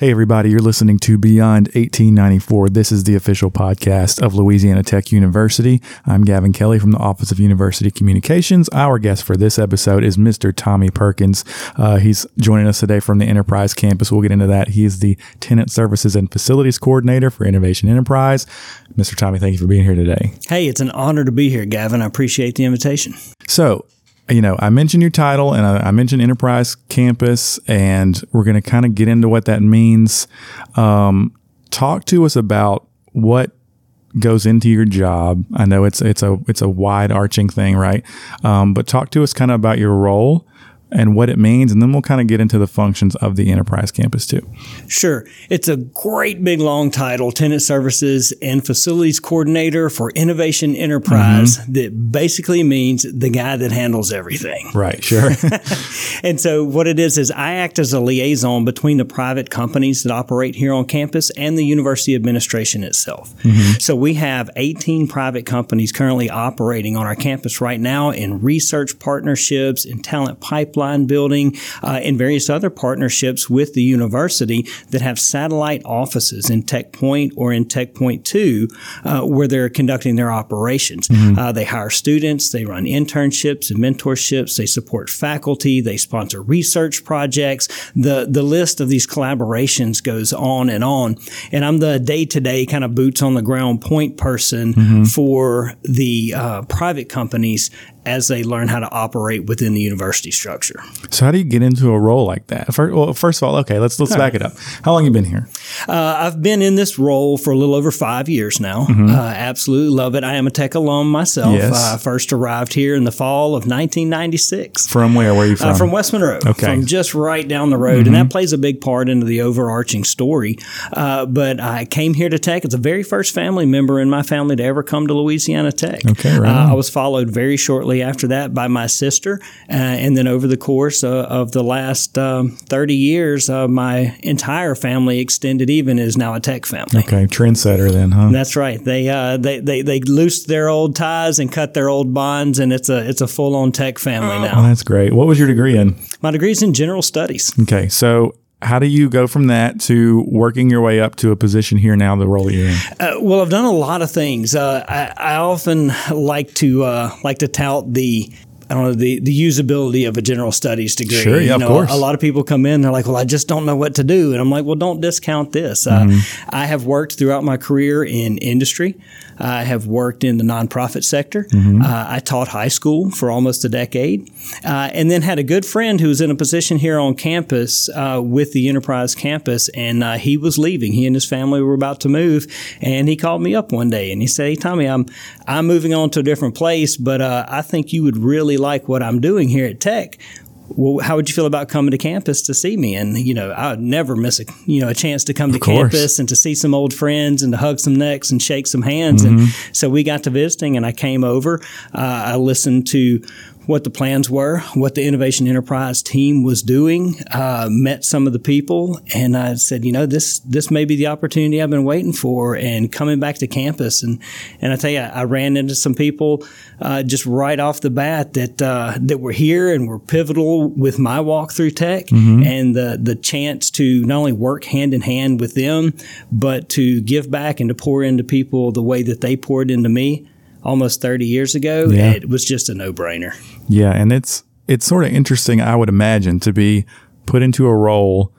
Hey, everybody, you're listening to Beyond 1894. This is the official podcast of Louisiana Tech University. I'm Gavin Kelly from the Office of University Communications. Our guest for this episode is Mr. Tommy Perkins. Uh, he's joining us today from the Enterprise campus. We'll get into that. He is the Tenant Services and Facilities Coordinator for Innovation Enterprise. Mr. Tommy, thank you for being here today. Hey, it's an honor to be here, Gavin. I appreciate the invitation. So, you know, I mentioned your title and I, I mentioned Enterprise Campus, and we're going to kind of get into what that means. Um, talk to us about what goes into your job. I know it's it's a it's a wide arching thing, right? Um, but talk to us kind of about your role and what it means, and then we'll kind of get into the functions of the enterprise campus too. Sure. It's a great big long title, Tenant Services and Facilities Coordinator for Innovation Enterprise, mm-hmm. that basically means the guy that handles everything. Right, sure. and so what it is is I act as a liaison between the private companies that operate here on campus and the university administration itself. Mm-hmm. So we have 18 private companies currently operating on our campus right now in research partnerships, in talent pipelines pipeline building, uh, and various other partnerships with the university that have satellite offices in Tech Pointe or in Tech Pointe 2 uh, where they're conducting their operations. Mm-hmm. Uh, they hire students, they run internships and mentorships, they support faculty, they sponsor research projects. The, the list of these collaborations goes on and on. And I'm the day to day kind of boots on the ground point person mm-hmm. for the uh, private companies as they learn how to operate within the university structure. So, how do you get into a role like that? First, well, first of all, okay, let's let's all back right. it up. How long you been here? Uh, I've been in this role for a little over five years now. Mm-hmm. Uh, absolutely love it. I am a tech alum myself. Yes. Uh, first arrived here in the fall of 1996. From where? Where are you uh, from? from West Monroe. Okay, from just right down the road, mm-hmm. and that plays a big part into the overarching story. Uh, but I came here to Tech It's the very first family member in my family to ever come to Louisiana Tech. Okay, right uh, I was followed very shortly after that by my sister. Uh, and then over the course uh, of the last um, 30 years, uh, my entire family, extended even, is now a tech family. Okay, trendsetter then, huh? That's right. They, uh, they, they, they loosed their old ties and cut their old bonds, and it's a, it's a full on tech family now. Oh, that's great. What was your degree in? My degree is in general studies. Okay, so how do you go from that to working your way up to a position here now, the role that you're in? Uh, well, I've done a lot of things. Uh, I, I, often like to uh, like to tout the I don't know the, the usability of a general studies degree. Sure, yeah, you know, of course. A lot of people come in, they're like, "Well, I just don't know what to do," and I'm like, "Well, don't discount this." Uh, mm-hmm. Uh, I have worked throughout my career in industry. I have worked in the nonprofit sector. Mm-hmm. Uh, I taught high school for almost a decade, uh, and then had a good friend who was in a position here on campus uh, with the Enterprise campus, and uh, he was leaving. He and his family were about to move, and he called me up one day and he said, "Hey, Tommy, I'm I'm moving on to a different place, but uh, I think you would really like what I'm doing here at Tech well, how would you feel about coming to campus to see me? And you know, I would never miss a you know a chance to come of to course. campus and to see some old friends and to hug some necks and shake some hands. Mm-hmm. And so we got to visiting, and I came over. Uh, I listened to what the plans were, what the Innovation Enterprise team was doing, uh, met some of the people, and I said, you know, this this may be the opportunity I've been waiting for, and coming back to campus. And and I tell you, I, ran into some people uh, just right off the bat that uh, that were here and were pivotal with my walk through tech, mm-hmm. and the the chance to not only work hand in hand with them, but to give back and to pour into people the way that they poured into me almost 30 years ago, yeah. it was just a no brainer. Yeah. And it's, it's sort of interesting, I would imagine, to be put into a role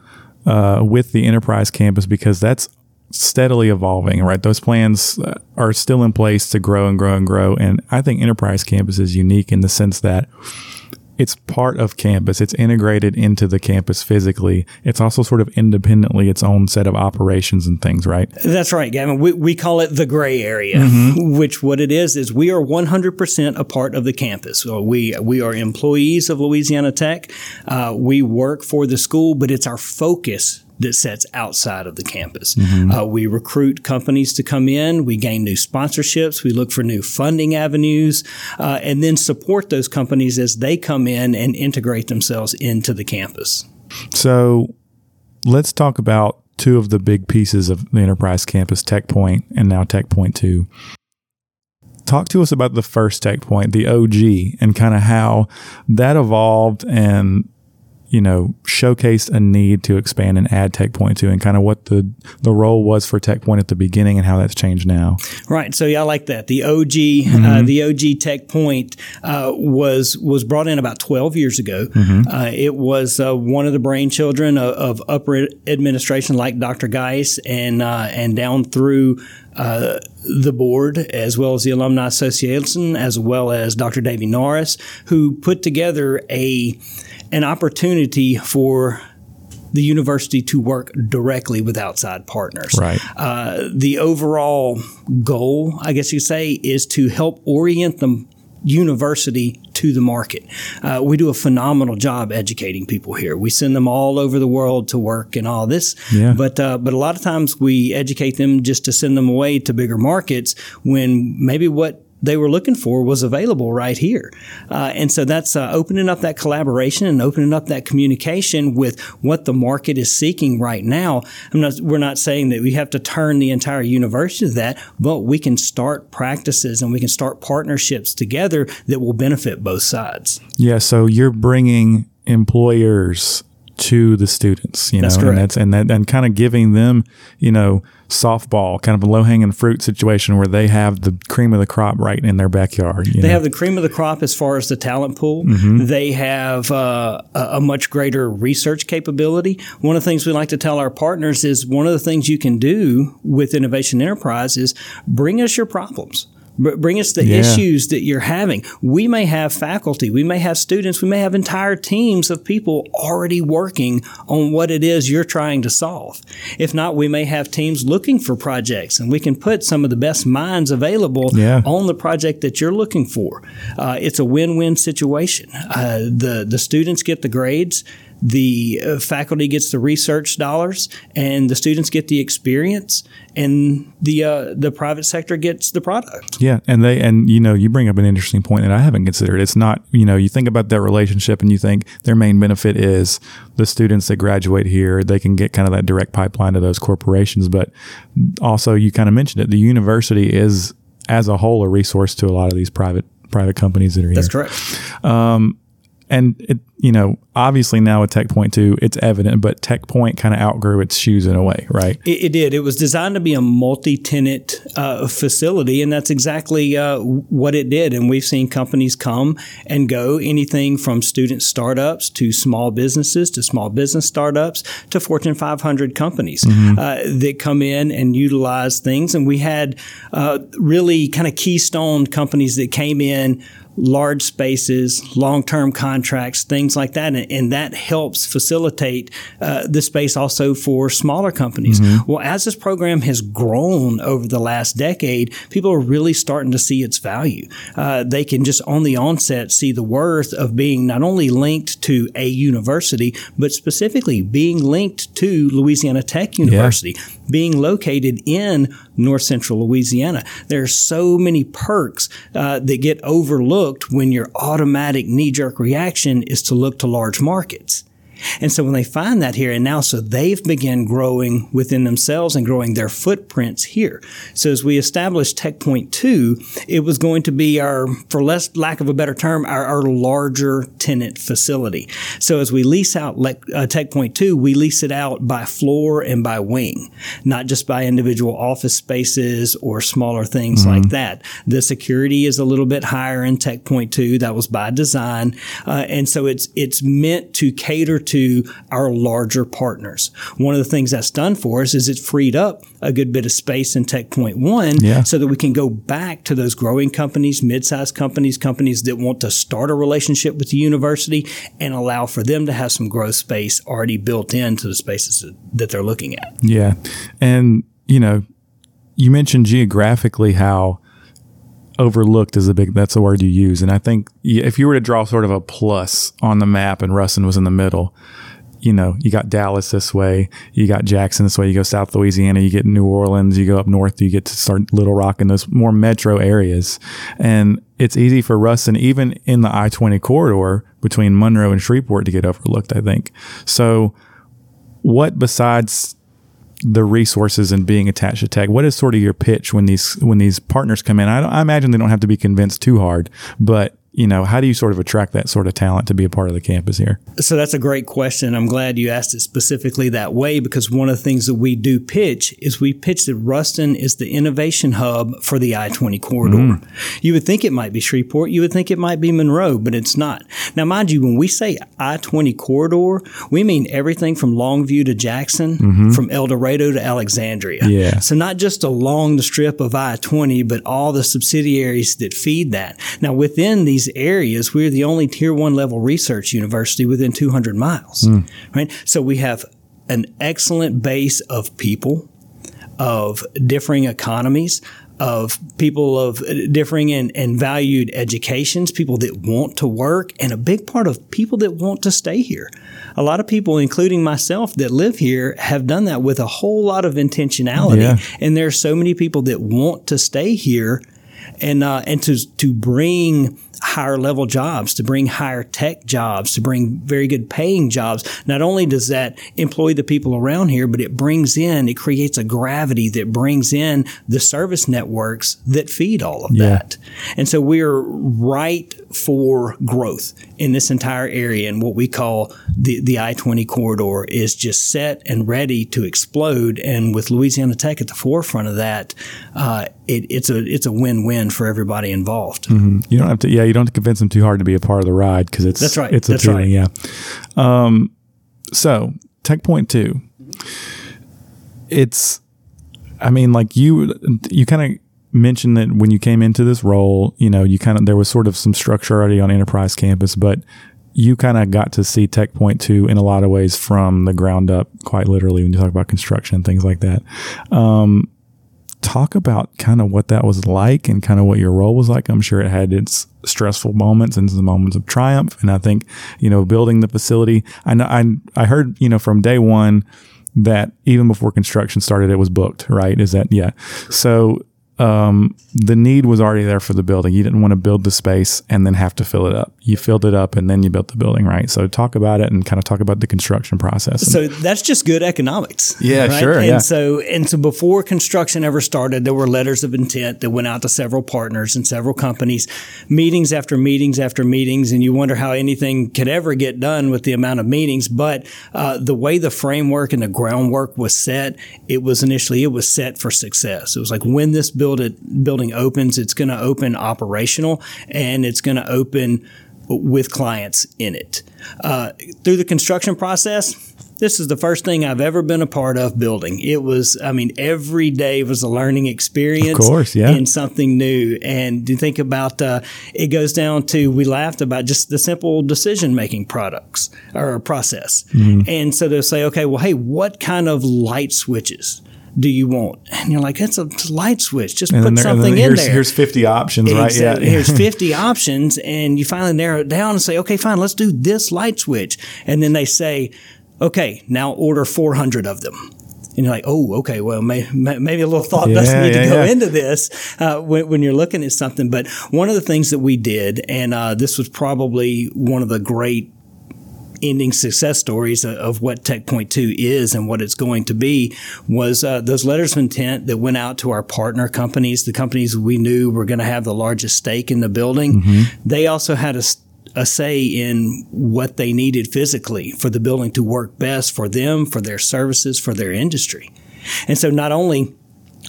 uh, with the enterprise campus because that's steadily evolving, right? Those plans uh, are still in place to grow and grow and grow. And I think enterprise campus is unique in the sense that it's part of campus. It's integrated into the campus physically. It's also sort of independently its own set of operations and things, right? That's right, Gavin. We, we call it the gray area, mm-hmm. which what it is is we are 100% a part of the campus. So we we are employees of Louisiana Tech. Uh, we work for the school, but it's our focus that sets outside of the campus. Mm-hmm. Uh, we recruit companies to come in, we gain new sponsorships, we look for new funding avenues, uh, and then support those companies as they come in and integrate themselves into the campus. So let's talk about two of the big pieces of the enterprise campus, Tech Pointe and now Tech Pointe 2 talk to us about the first tech pointe, the OG, and kind of how that evolved and you know, showcased a need to expand and add Tech Pointe 2, and kind of what the the role was for Tech Pointe at the beginning and how that's changed now. Right. So yeah, I like that. The OG, mm-hmm. uh, the OG Tech Pointe uh, was was brought in about 12 years ago. Mm-hmm. Uh, it was uh, one of the brainchildren of, of, upper administration, like Dr. Guice, and uh, and down through uh, the board, as well as the Alumni Association, as well as Dr. Davy Norris, who put together a an opportunity for the university to work directly with outside partners. Right. Uh, the overall goal, I guess you say, is to help orient the university to the market. Uh, we do a phenomenal job educating people here. We send them all over the world to work and all this. Yeah. But uh, but a lot of times we educate them just to send them away to bigger markets when maybe what they were looking for was available right here. Uh, and so that's uh, opening up that collaboration and opening up that communication with what the market is seeking right now. Not, we're not saying that we have to turn the entire university to that, but we can start practices and we can start partnerships together that will benefit both sides. Yeah. So you're bringing employers to the students, you that's know, correct. and that's and that and kind of giving them, you know, softball, kind of a low hanging fruit situation where they have the cream of the crop right in their backyard. they know? have the cream of the crop as far as the talent pool. Mm-hmm. They have uh, a much greater research capability. One of the things we like to tell our partners is one of the things you can do with Innovation Enterprise is bring us your problems bring us the yeah. issues that you're having. We may have faculty, we may have students, we may have entire teams of people already working on what it is you're trying to solve. If not, we may have teams looking for projects and we can put some of the best minds available yeah. on the project that you're looking for. Uh, it's a win-win situation. Uh, the, the students get the grades the uh, faculty gets the research dollars and the students get the experience and the uh, the private sector gets the product. Yeah, and they and you know you bring up an interesting point that I haven't considered. It's not you know you think about that relationship and you think their main benefit is the students that graduate here they can get kind of that direct pipeline to those corporations, but also you kind of mentioned it. The university is as a whole a resource to a lot of these private private companies that are That's here. That's correct. Um, and it, you know, obviously now with Tech Pointe 2, it's evident, but Tech Pointe kind of outgrew its shoes in a way, right? It, it did. It was designed to be a multi tenant uh, facility, and that's exactly uh, what it did. And we've seen companies come and go, anything from student startups to small businesses to small business startups to Fortune 500 companies mm-hmm. uh, that come in and utilize things. And we had uh, really kind of keystone companies that came in large spaces, long term contracts, things like that. And, and that helps facilitate uh, the space also for smaller companies. Mm-hmm. Well, as this program has grown over the last decade, people are really starting to see its value. Uh, they can just on the onset see the worth of being not only linked to a university, but specifically being linked to Louisiana Tech University, yeah. being located in North Central Louisiana. There are so many perks uh, that get overlooked when your automatic knee jerk reaction is to look to large markets. And so when they find that here and now, so they've begun growing within themselves and growing their footprints here. So as we established Tech Pointe 2, it was going to be our, for less lack of a better term, our, our larger tenant facility. So as we lease out uh, Tech Pointe 2, we lease it out by floor and by wing, not just by individual office spaces or smaller things mm-hmm. like that. The security is a little bit higher in Tech Pointe 2. That was by design. Uh, and so it's, it's meant to cater to our larger partners. One of the things that's done for us is it freed up a good bit of space in Tech Pointe One yeah. so that we can go back to those growing companies, mid-sized companies, companies that want to start a relationship with the university and allow for them to have some growth space already built into the spaces that they're looking at. Yeah. And, you know, you mentioned geographically how overlooked is a big that's the word you use. And i think if you were to draw sort of a plus on the map and ruston was in the middle you know you got dallas this way you got jackson this way you go south louisiana you get new orleans you go up north you get to start little rock and those more metro areas. And it's easy for ruston even in the i-20 corridor between monroe and shreveport to get overlooked i think. So what besides the resources and being attached to tech. What is sort of your pitch when these when these partners come in? I, I, imagine they don't have to be convinced too hard, but you know, how do you sort of attract that sort of talent to be a part of the campus here? So that's a great question. I'm glad you asked it specifically that way because one of the things that we do pitch is we pitch that Ruston is the innovation hub for the I 20 corridor. Mm. You would think it might be Shreveport, you would think it might be Monroe, but it's not. Now, mind you, when we say I 20 corridor, we mean everything from Longview to Jackson, mm-hmm. from El Dorado to Alexandria. Yeah. So not just along the strip of I 20, but all the subsidiaries that feed that. Now, within these these areas, we're the only tier one level research university within 200 miles, mm. right? So we have an excellent base of people, of differing economies, of people of differing and, and valued educations, people that want to work, and a big part of people that want to stay here. A lot of people, including myself, that live here have done that with a whole lot of intentionality. Yeah. And there are so many people that want to stay here and uh, and to to bring higher level jobs, to bring higher tech jobs, to bring very good paying jobs. Not only does that employ the people around here, but it brings in, it creates a gravity that brings in the service networks that feed all of yeah. that. And so we're right for growth in this entire area. And what we call the, the I 20 corridor is just set and ready to explode. And with Louisiana Tech at the forefront of that, uh, it, it's a it's a win win for everybody involved. Mm-hmm. You don't have to, yeah, you don't have to convince them too hard to be a part of the ride because it's that's right. It's a that's feeling, right. yeah. Um, so Tech Pointe Two, it's, I mean, like you, you kind of mentioned that when you came into this role, you know, you kind of there was sort of some structure already on Enterprise Campus, but you kind of got to see Tech Pointe Two in a lot of ways from the ground up, quite literally, when you talk about construction and things like that. Um, talk about kind of what that was like and kind of what your role was like. I'm sure it had its stressful moments and some moments of triumph. And I think, you know, building the facility, I know, I, I heard, you know, from day one that even before construction started, it was booked, right? Is that, yeah. So um, the need was already there for the building. You didn't want to build the space and then have to fill it up. You filled it up and then you built the building, right? So talk about it and kind of talk about the construction process. So that's just good economics. Yeah, right? sure. And yeah. so and so before construction ever started, there were letters of intent that went out to several partners and several companies, meetings after meetings after meetings, and you wonder how anything could ever get done with the amount of meetings. But uh, the way the framework and the groundwork was set, it was initially it was set for success. It was like when this building build it, building opens, it's going to open operational and it's going to open with clients in it. Uh, through the construction process, this is the first thing I've ever been a part of building. It was, I mean, every day was a learning experience. Of course, yeah. And something new. And you think about, uh, it goes down to, we laughed about just the simple decision making products or process. Mm-hmm. And so they'll say, okay, well, hey, what kind of light switches? Do you want? And you're like, it's a light switch. Just and put there, something in there. Here's 50 options, right? Yeah. here's 50 options. And you finally narrow it down and say, okay, fine, let's do this light switch. And then they say, okay, now order 400 of them. And you're like, oh, okay, well, may, maybe a little thought yeah, does need yeah, to go yeah. into this uh, when, when, you're looking at something. But one of the things that we did, and uh, this was probably one of the great ending success stories of what Tech Pointe 2 is and what it's going to be was uh, those letters of intent that went out to our partner companies, the companies we knew were going to have the largest stake in the building. Mm-hmm. They also had a a say in what they needed physically for the building to work best for them, for their services, for their industry. And so not only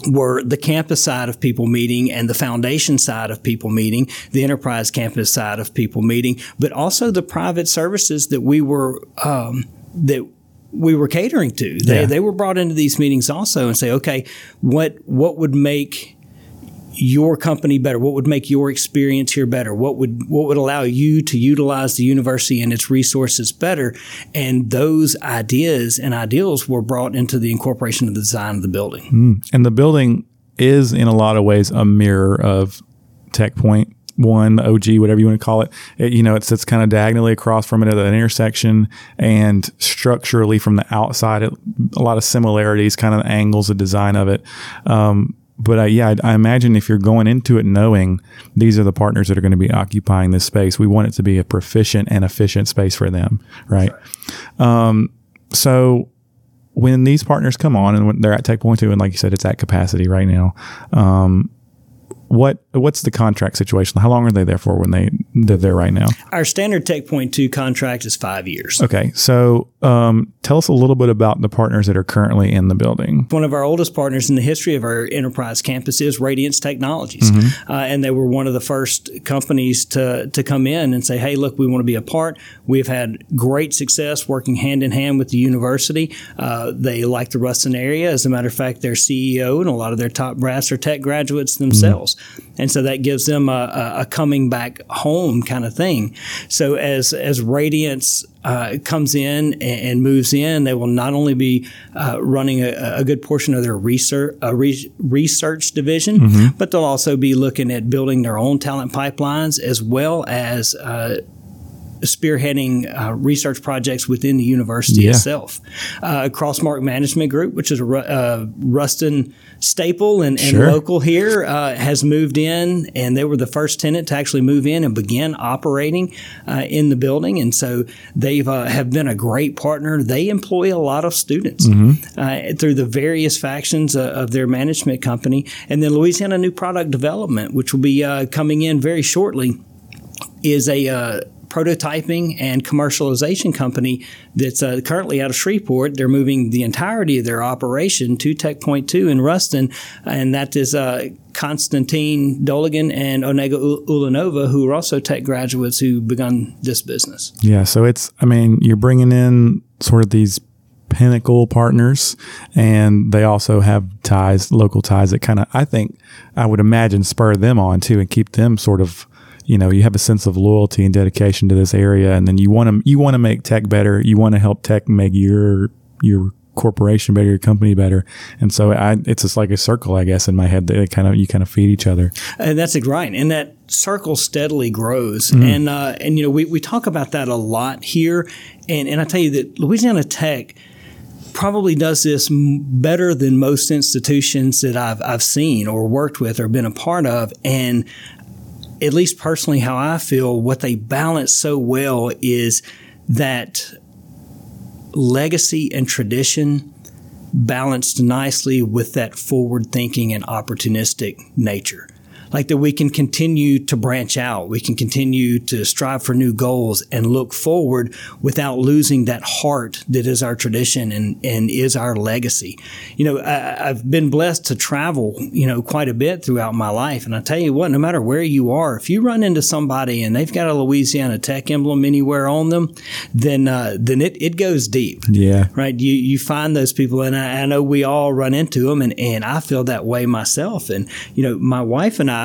were the campus side of people meeting and the foundation side of people meeting, the enterprise campus side of people meeting, but also the private services that we were um, that we were catering to. They, yeah. they were brought into these meetings also and say, okay, what what would make your company better? What would make your experience here better? What would what would allow you to utilize the university and its resources better? And those ideas and ideals were brought into the incorporation of the design of the building. Mm. And the building is in a lot of ways a mirror of Tech Pointe one OG, whatever you want to call it. it you know, it sits kind of diagonally across from it at an intersection, and structurally from the outside, it, a lot of similarities, kind of the angles, the design of it. Um, but uh, yeah, I, I, imagine if you're going into it knowing these are the partners that are going to be occupying this space, we want it to be a proficient and efficient space for them, right? Um, so when these partners come on and when they're at Tech Pointe Two, and like you said, it's at capacity right now. Um, what what's the contract situation? How long are they there for when they they're there right now? Our standard Tech Pointe Two contract is five years. Okay, so um, tell us a little bit about the partners that are currently in the building. One of our oldest partners in the history of our enterprise campus is Radiance Technologies, mm-hmm. uh, and they were one of the first companies to to come in and say, "Hey, look, we want to be a part." We've had great success working hand in hand with the university. Uh, they like the Ruston area. As a matter of fact, their CEO and a lot of their top brass are tech graduates themselves, mm-hmm. And so that gives them a, a, coming back home kind of thing. So as as Radiance uh, comes in and, and, moves in, they will not only be uh, running a, a, good portion of their research re- research division, mm-hmm. but they'll also be looking at building their own talent pipelines as well as uh, spearheading uh, research projects within the university yeah. itself. Uh, Crossmark Management Group, which is a uh, Ruston staple and, and sure. local here, uh, has moved in, and they were the first tenant to actually move in and begin operating uh, in the building. And so they uh, have been a great partner. They employ a lot of students mm-hmm. through the various factions of their management company. And then Louisiana New Product Development, which will be coming in very shortly, is a prototyping and commercialization company that's uh, currently out of Shreveport. They're moving the entirety of their operation to Tech Pointe 2 in Ruston, and that is uh, Konstantin Doligan and Onega Ulanova, who are also tech graduates who begun this business. Yeah, so it's, I mean, you're bringing in sort of these pinnacle partners and they also have ties local ties that kind of i think i would imagine spur them on too and keep them sort of you know you have a sense of loyalty and dedication to this area and then you want to you want to make tech better you want to help tech make your your corporation better your company better and so I, it's just like a circle i guess in my head that kind of you kind of feed each other and that's right and that circle steadily grows mm-hmm. and uh, and you know we, we talk about that a lot here and and i tell you that louisiana tech probably does this better than most institutions that I've, I've seen or worked with or been a part of. And at least personally, how I feel, what they balance so well is that legacy and tradition balanced nicely with that forward thinking and opportunistic nature like that we can continue to branch out. We can continue to strive for new goals and look forward without losing that heart that is our tradition and, and is our legacy. You know, I, have been blessed to travel, you know, quite a bit throughout my life. And I tell you what, no matter where you are, if you run into somebody and they've got a Louisiana Tech emblem anywhere on them, then, uh, then it, it goes deep. Yeah. Right. You, you find those people and I, I know we all run into them and, and I feel that way myself. And, you know, my wife and I,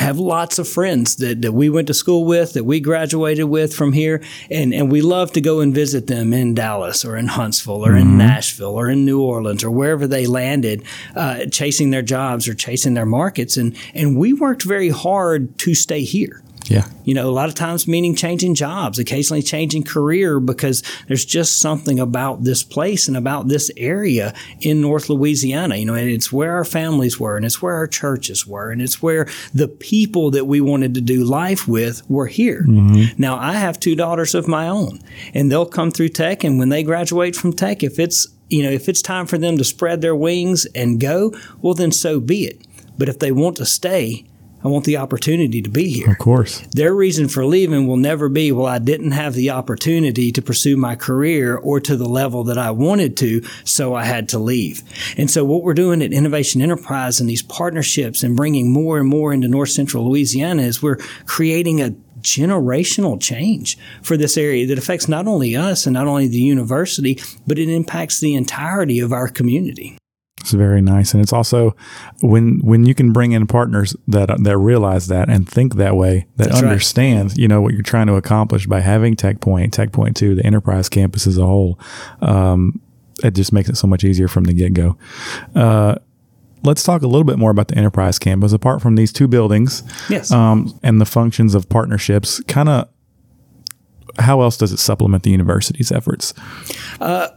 have lots of friends that, that we went to school with, that we graduated with from here, and, and we love to go and visit them in Dallas or in Huntsville or mm-hmm. in Nashville or in New Orleans or wherever they landed, uh, chasing their jobs or chasing their markets. And, and we worked very hard to stay here. Yeah. You know, a lot of times meaning changing jobs, occasionally changing career because there's just something about this place and about this area in North Louisiana. You know, and it's where our families were and it's where our churches were and it's where the people that we wanted to do life with were here. Mm-hmm. Now, I have two daughters of my own and they'll come through tech and when they graduate from tech, if it's you know, if it's time for them to spread their wings and go, well, then so be it. But if they want to stay, I want the opportunity to be here. Of course. Their reason for leaving will never be, well, I didn't have the opportunity to pursue my career or to the level that I wanted to, so I had to leave. And so what we're doing at Innovation Enterprise and these partnerships and bringing more and more into North Central Louisiana is we're creating a generational change for this area that affects not only us and not only the university, but it impacts the entirety of our community. It's very nice, and it's also when when you can bring in partners that that realize that and think that way, that That's understand right. you know what you're trying to accomplish by having Tech Pointe, Tech Pointe Two, the enterprise campus as a whole. Um, it just makes it so much easier from the get go. Uh, let's talk a little bit more about the enterprise campus. Apart from these two buildings, yes, um, and the functions of partnerships, kind of how else does it supplement the university's efforts? Uh,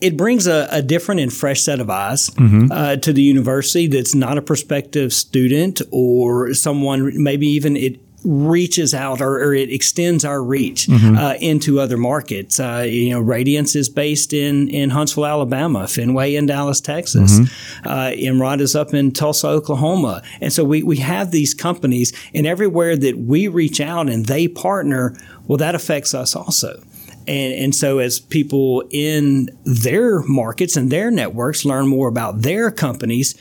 it brings a, a, different and fresh set of eyes mm-hmm. uh, to the university that's not a prospective student or someone maybe even it reaches out or, or, it extends our reach mm-hmm. uh, into other markets. Uh, you know, Radiance is based in, in Huntsville, Alabama, Fenway in Dallas, Texas. Mm-hmm. Uh, is up in Tulsa, Oklahoma. And so we, we have these companies, and everywhere that we reach out and they partner, well, that affects us also. And, and so as people in their markets and their networks learn more about their companies,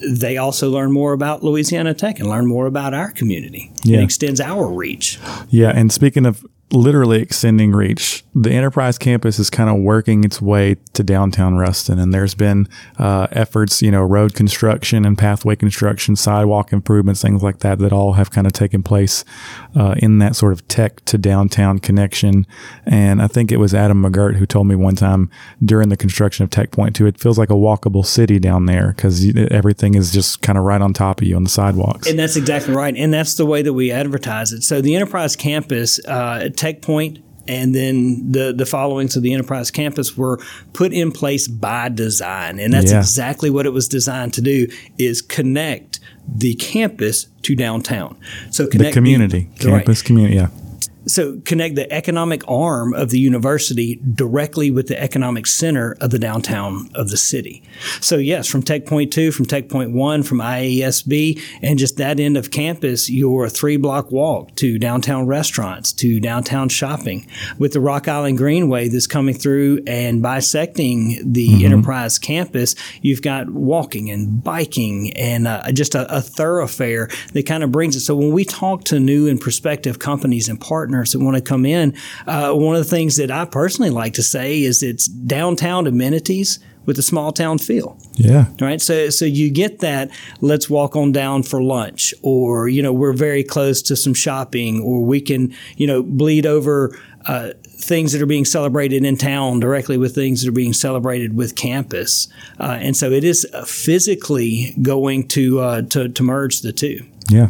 they also learn more about Louisiana Tech and learn more about our community. Yeah. It extends our reach. Yeah. And speaking of literally extending reach. The enterprise campus is kind of working its way to downtown Ruston, and there's been uh, efforts, you know, road construction and pathway construction, sidewalk improvements, things like that, that all have kind of taken place uh, in that sort of tech to downtown connection. And I think it was Adam McGirt who told me one time during the construction of Tech Pointe 2, it feels like a walkable city down there because everything is just kind of right on top of you on the sidewalks. And that's exactly right. And that's the way that we advertise it. So the enterprise campus, uh, Tech Pointe and then the the followings of the enterprise campus were put in place by design and that's yeah. exactly what it was designed to do is connect the campus to downtown so connect the community the, campus right. community yeah so connect the economic arm of the university directly with the economic center of the downtown of the city. So yes, from Tech Pointe 2, from Tech Pointe 1, from IESB, and just that end of campus, you're a three block walk to downtown restaurants, to downtown shopping. With the Rock Island Greenway that's coming through and bisecting the mm-hmm. Enterprise campus, you've got walking and biking and uh, just a, a thoroughfare that kind of brings it. So when we talk to new and prospective companies and partners, partners that want to come in. Uh, one of the things that I personally like to say is it's downtown amenities with a small town feel. Yeah. Right. So so you get that. Let's walk on down for lunch, or you know we're very close to some shopping, or we can you know bleed over. Uh, things that are being celebrated in town directly with things that are being celebrated with campus, uh, and so it is physically going to uh, to, to merge the two. Yeah,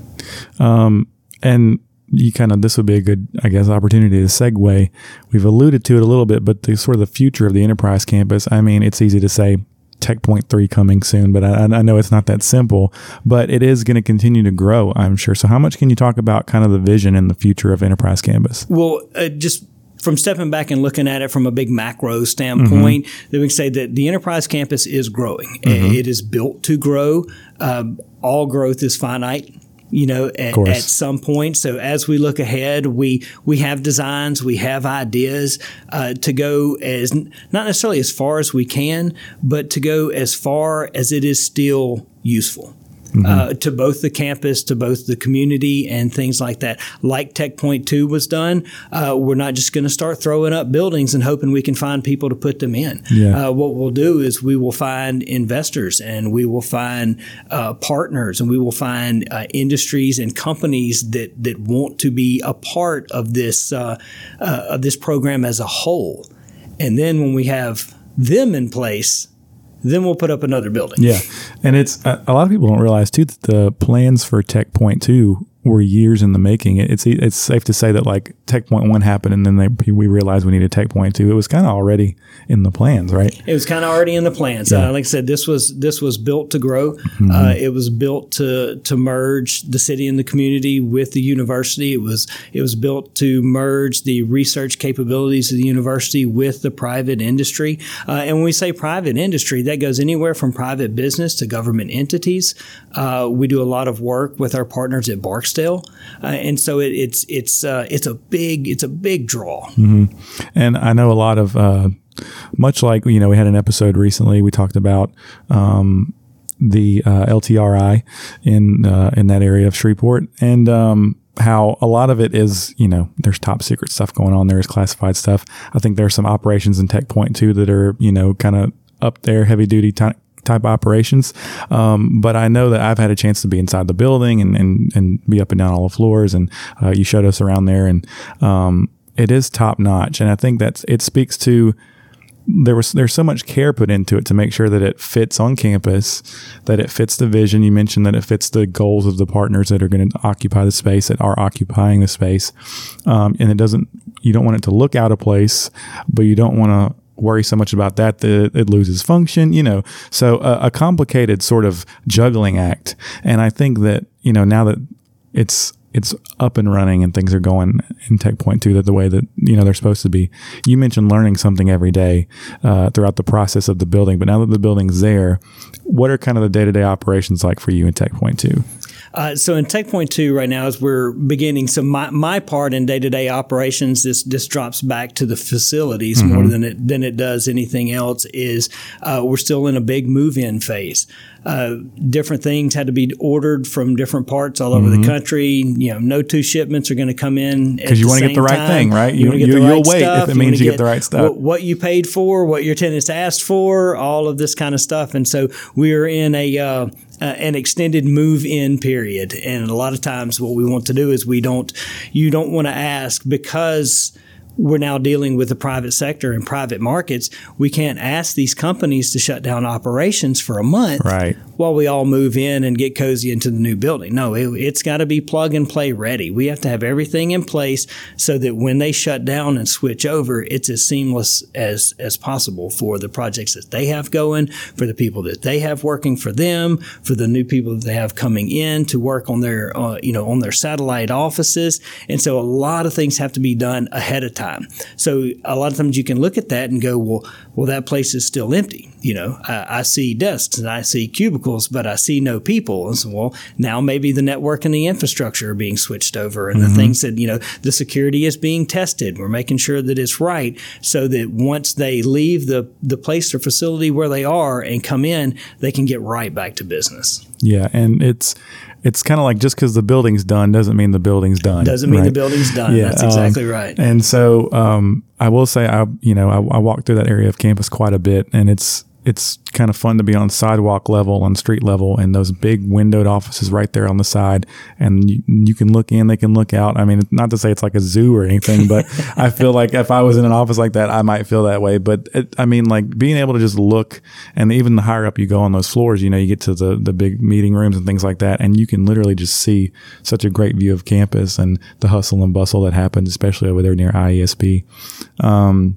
um, and you kind of this would be a good i guess opportunity to segue we've alluded to it a little bit but the sort of the future of the enterprise campus i mean it's easy to say tech pointe 3 coming soon but i, I know it's not that simple but it is going to continue to grow i'm sure so how much can you talk about kind of the vision and the future of enterprise campus well uh, just from stepping back and looking at it from a big macro standpoint, mm-hmm. we can say that the enterprise campus is growing. Mm-hmm. It is built to grow. Um, all growth is finite you know, at, at, some point. So as we look ahead, we we have designs, we have ideas uh, to go as not necessarily as far as we can, but to go as far as it is still useful mm-hmm. uh, to both the campus, to both the community, and things like that. Like Tech Pointe 2 was done, uh, we're not just going to start throwing up buildings and hoping we can find people to put them in. Yeah. Uh, what we'll do is we will find investors and we will find uh, partners and we will find uh, industries and companies that, that want to be a part of this, uh, of this program as a whole. And then when we have them in place, then we'll put up another building. Yeah. And it's uh, a lot of people don't realize too that the plans for Tech Pointe 2 were years in the making. It's it's safe to say that like Tech Pointe One happened, and then they, we realized we needed Tech Pointe Two. It was kind of already in the plans, right? It was kind of already in the plans. Yeah. Uh, like I said, this was this was built to grow. Mm-hmm. Uh, it was built to to merge the city and the community with the university. It was it was built to merge the research capabilities of the university with the private industry. Uh, and when we say private industry, that goes anywhere from private business to government entities. Uh, we do a lot of work with our partners at Barksdale uh, and so it, it's it's uh, it's a big it's a big draw. Mm-hmm. And I know a lot of uh, much like you know we had an episode recently we talked about. Um, the uh, LTRI in uh, in that area of Shreveport, and um, how a lot of it is, you know, there's top secret stuff going on. There's classified stuff. I think there's some operations in Tech Pointe too that are, you know, kind of up there, heavy duty t- type operations. Um, but I know that I've had a chance to be inside the building and, and, and be up and down all the floors. And uh, you showed us around there, and um, it is top notch. And I think that's it speaks to there was there's so much care put into it to make sure that it fits on campus, that it fits the vision. You mentioned that it fits the goals of the partners that are going to occupy the space that are occupying the space, um, and it doesn't. You don't want it to look out of place, but you don't want to worry so much about that that it loses function, you know. So a, a complicated sort of juggling act. And I think that, you know, now that it's it's up and running and things are going in Tech Pointe two that the way that you know they're supposed to be. You mentioned learning something every day uh, throughout the process of the building, but now that the building's there, what are kind of the day to day operations like for you in Tech Pointe two? Uh, so in Tech Pointe two right now, as we're beginning, so my, my part in day to day operations, this this drops back to the facilities mm-hmm. more than it than it does anything else. Is uh, we're still in a big move in phase. Uh, different things had to be ordered from different parts all over mm-hmm. the country. You know, no two shipments are going to come in because you want to get the right time. thing, right? You, you, you will right wait stuff. if it means you get, get, the right stuff. What, what, you paid for, what your tenants asked for, all of this kind of stuff. And so we are in a uh, uh, an extended move in period. And a lot of times, what we want to do is we don't, you don't want to ask because we're now dealing with the private sector and private markets. We can't ask these companies to shut down operations for a month right. while we all move in and get cozy into the new building. No, it, has got to be plug and play ready. We have to have everything in place so that when they shut down and switch over, it's as seamless as, as possible for the projects that they have going, for the people that they have working for them, for the new people that they have coming in to work on their, uh, you know, on their satellite offices. And so a lot of things have to be done ahead of time time. So a lot of times you can look at that and go, well, well, that place is still empty. You know, I, I see desks and I see cubicles, but I see no people. And so, well, now maybe the network and the infrastructure are being switched over, and mm-hmm. the things that you know, the security is being tested. We're making sure that it's right, so that once they leave the the place or facility where they are and come in, they can get right back to business. Yeah, and it's it's kind of like just because the building's done doesn't mean the building's done. Doesn't mean right? the building's done. Yeah, That's exactly um, right. And so um, I will say I you know I, I walked through that area of campus quite a bit, and it's it's kind of fun to be on sidewalk level, on street level, and those big windowed offices right there on the side. And you, you, can look in, they can look out. I mean, not to say it's like a zoo or anything, but I feel like if I was in an office like that, I might feel that way. But it, I mean, like being able to just look, and even the higher up you go on those floors, you know, you get to the the big meeting rooms and things like that, and you can literally just see such a great view of campus and the hustle and bustle that happens, especially over there near IESB. Um,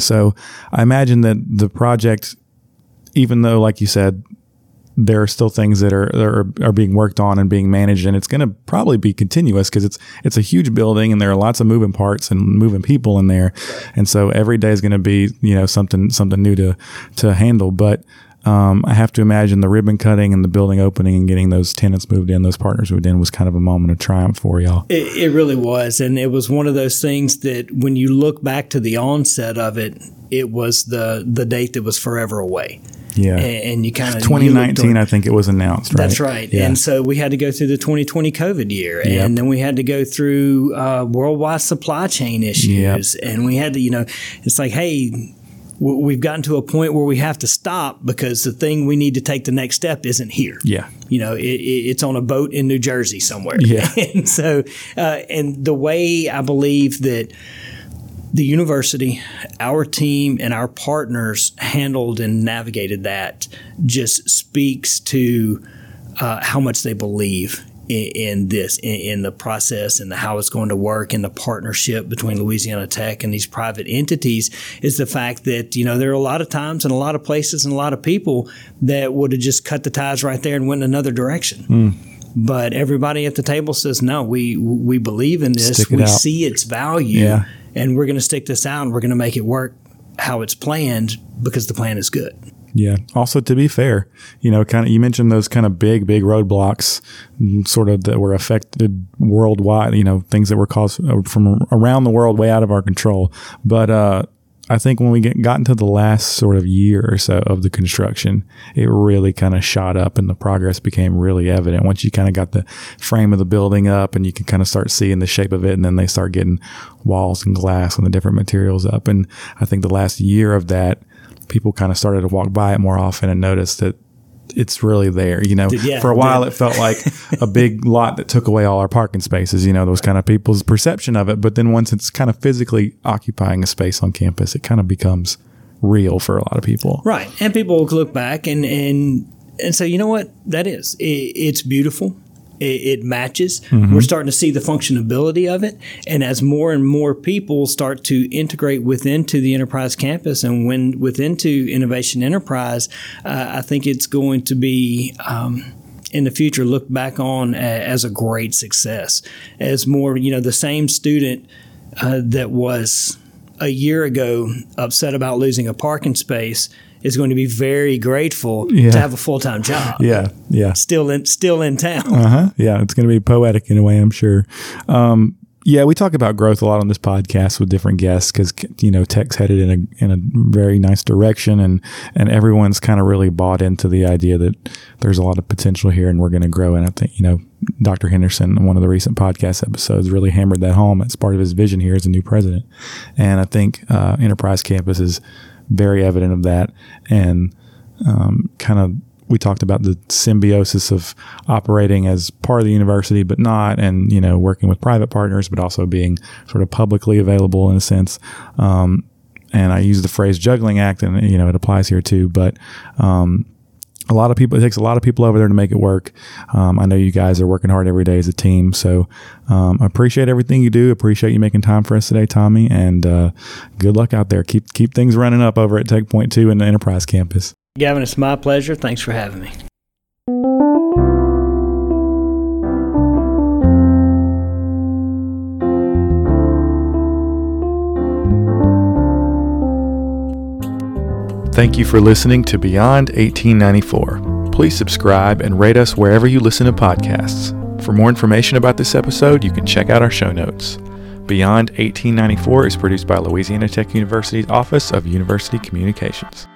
so I imagine that the project even though, like you said, there are still things that are, are are being worked on and being managed, and it's going to probably be continuous because it's it's a huge building and there are lots of moving parts and moving people in there, and so every day is going to be you know something something new to to handle. But um, I have to imagine the ribbon cutting and the building opening and getting those tenants moved in, those partners moved in, was kind of a moment of triumph for y'all. It, it really was, and it was one of those things that when you look back to the onset of it, it was the the date that was forever away. Yeah. And, you kind of 2019, I think it was announced, right? That's right. Yeah. And so we had to go through the 2020 COVID year, and yep. then we had to go through uh, worldwide supply chain issues, yep. and we had to, you know, it's like, hey, we've gotten to a point where we have to stop because the thing we need to take the next step isn't here. Yeah. You know, it, it's on a boat in New Jersey somewhere. Yeah. and so, uh, and the way I believe that the university, our team, and our partners handled and navigated that just speaks to uh, how much they believe in, in this, in, in, the process, and the, how it's going to work, and the partnership between Louisiana Tech and these private entities. Is the fact that you know there are a lot of times and a lot of places and a lot of people that would have just cut the ties right there and went in another direction. Mm but everybody at the table says no we we believe in this we out. see its value yeah and we're going to stick this out and we're going to make it work how it's planned because the plan is good. Yeah. Also, to be fair, you know, kind of, you mentioned those kind of big, big roadblocks, mm, sort of that were affected worldwide, you know, things that were caused uh, from around the world, way out of our control. But, uh, I think when we get got into the last sort of year or so of the construction, it really kind of shot up and the progress became really evident. Once you kind of got the frame of the building up and you can kind of start seeing the shape of it, and then they start getting walls and glass and the different materials up. And I think the last year of that, people kind of started to walk by it more often and notice that it's really there. You know, yeah, for a while yeah. it felt like a big lot that took away all our parking spaces. You know, those kind of people's perception of it. But then once it's kind of physically occupying a space on campus, it kind of becomes real for a lot of people. Right, and people look back and and and say, you know what, that is. It, it's beautiful it, it matches. Mm-hmm. We're starting to see the functionability of it, and as more and more people start to integrate within to the enterprise campus and when within to innovation enterprise, uh, I think it's going to be. Um, in the future look back on as a great success, as more you know the same student uh, that was a year ago upset about losing a parking space is going to be very grateful yeah. to have a full time job. Yeah, yeah. Still in still in town. Uh huh. Yeah, it's going to be poetic in a way, I'm sure. Um, yeah, we talk about growth a lot on this podcast with different guests because you know tech's headed in a in a very nice direction, and and everyone's kind of really bought into the idea that there's a lot of potential here, and we're going to grow. And I think you know Dr. Henderson, in one of the recent podcast episodes, really hammered that home It's part of his vision here as a new president. And I think uh, Enterprise Campus is very evident of that, and um, kind of we talked about the symbiosis of operating as part of the university, but not, and you know, working with private partners, but also being sort of publicly available in a sense. Um, and I use the phrase juggling act, and you know, it applies here too. But um, a lot of people, it takes a lot of people over there to make it work. Um, I know you guys are working hard every day as a team, so um, appreciate everything you do. Appreciate you making time for us today, Tommy, and uh, good luck out there. Keep keep things running up over at Tech Pointe Two and the Enterprise Campus. Gavin, it's my pleasure. Thanks for having me. Thank you for listening to Beyond 1894. Please subscribe and rate us wherever you listen to podcasts. For more information about this episode, you can check out our show notes. Beyond 1894 is produced by Louisiana Tech University's Office of University Communications.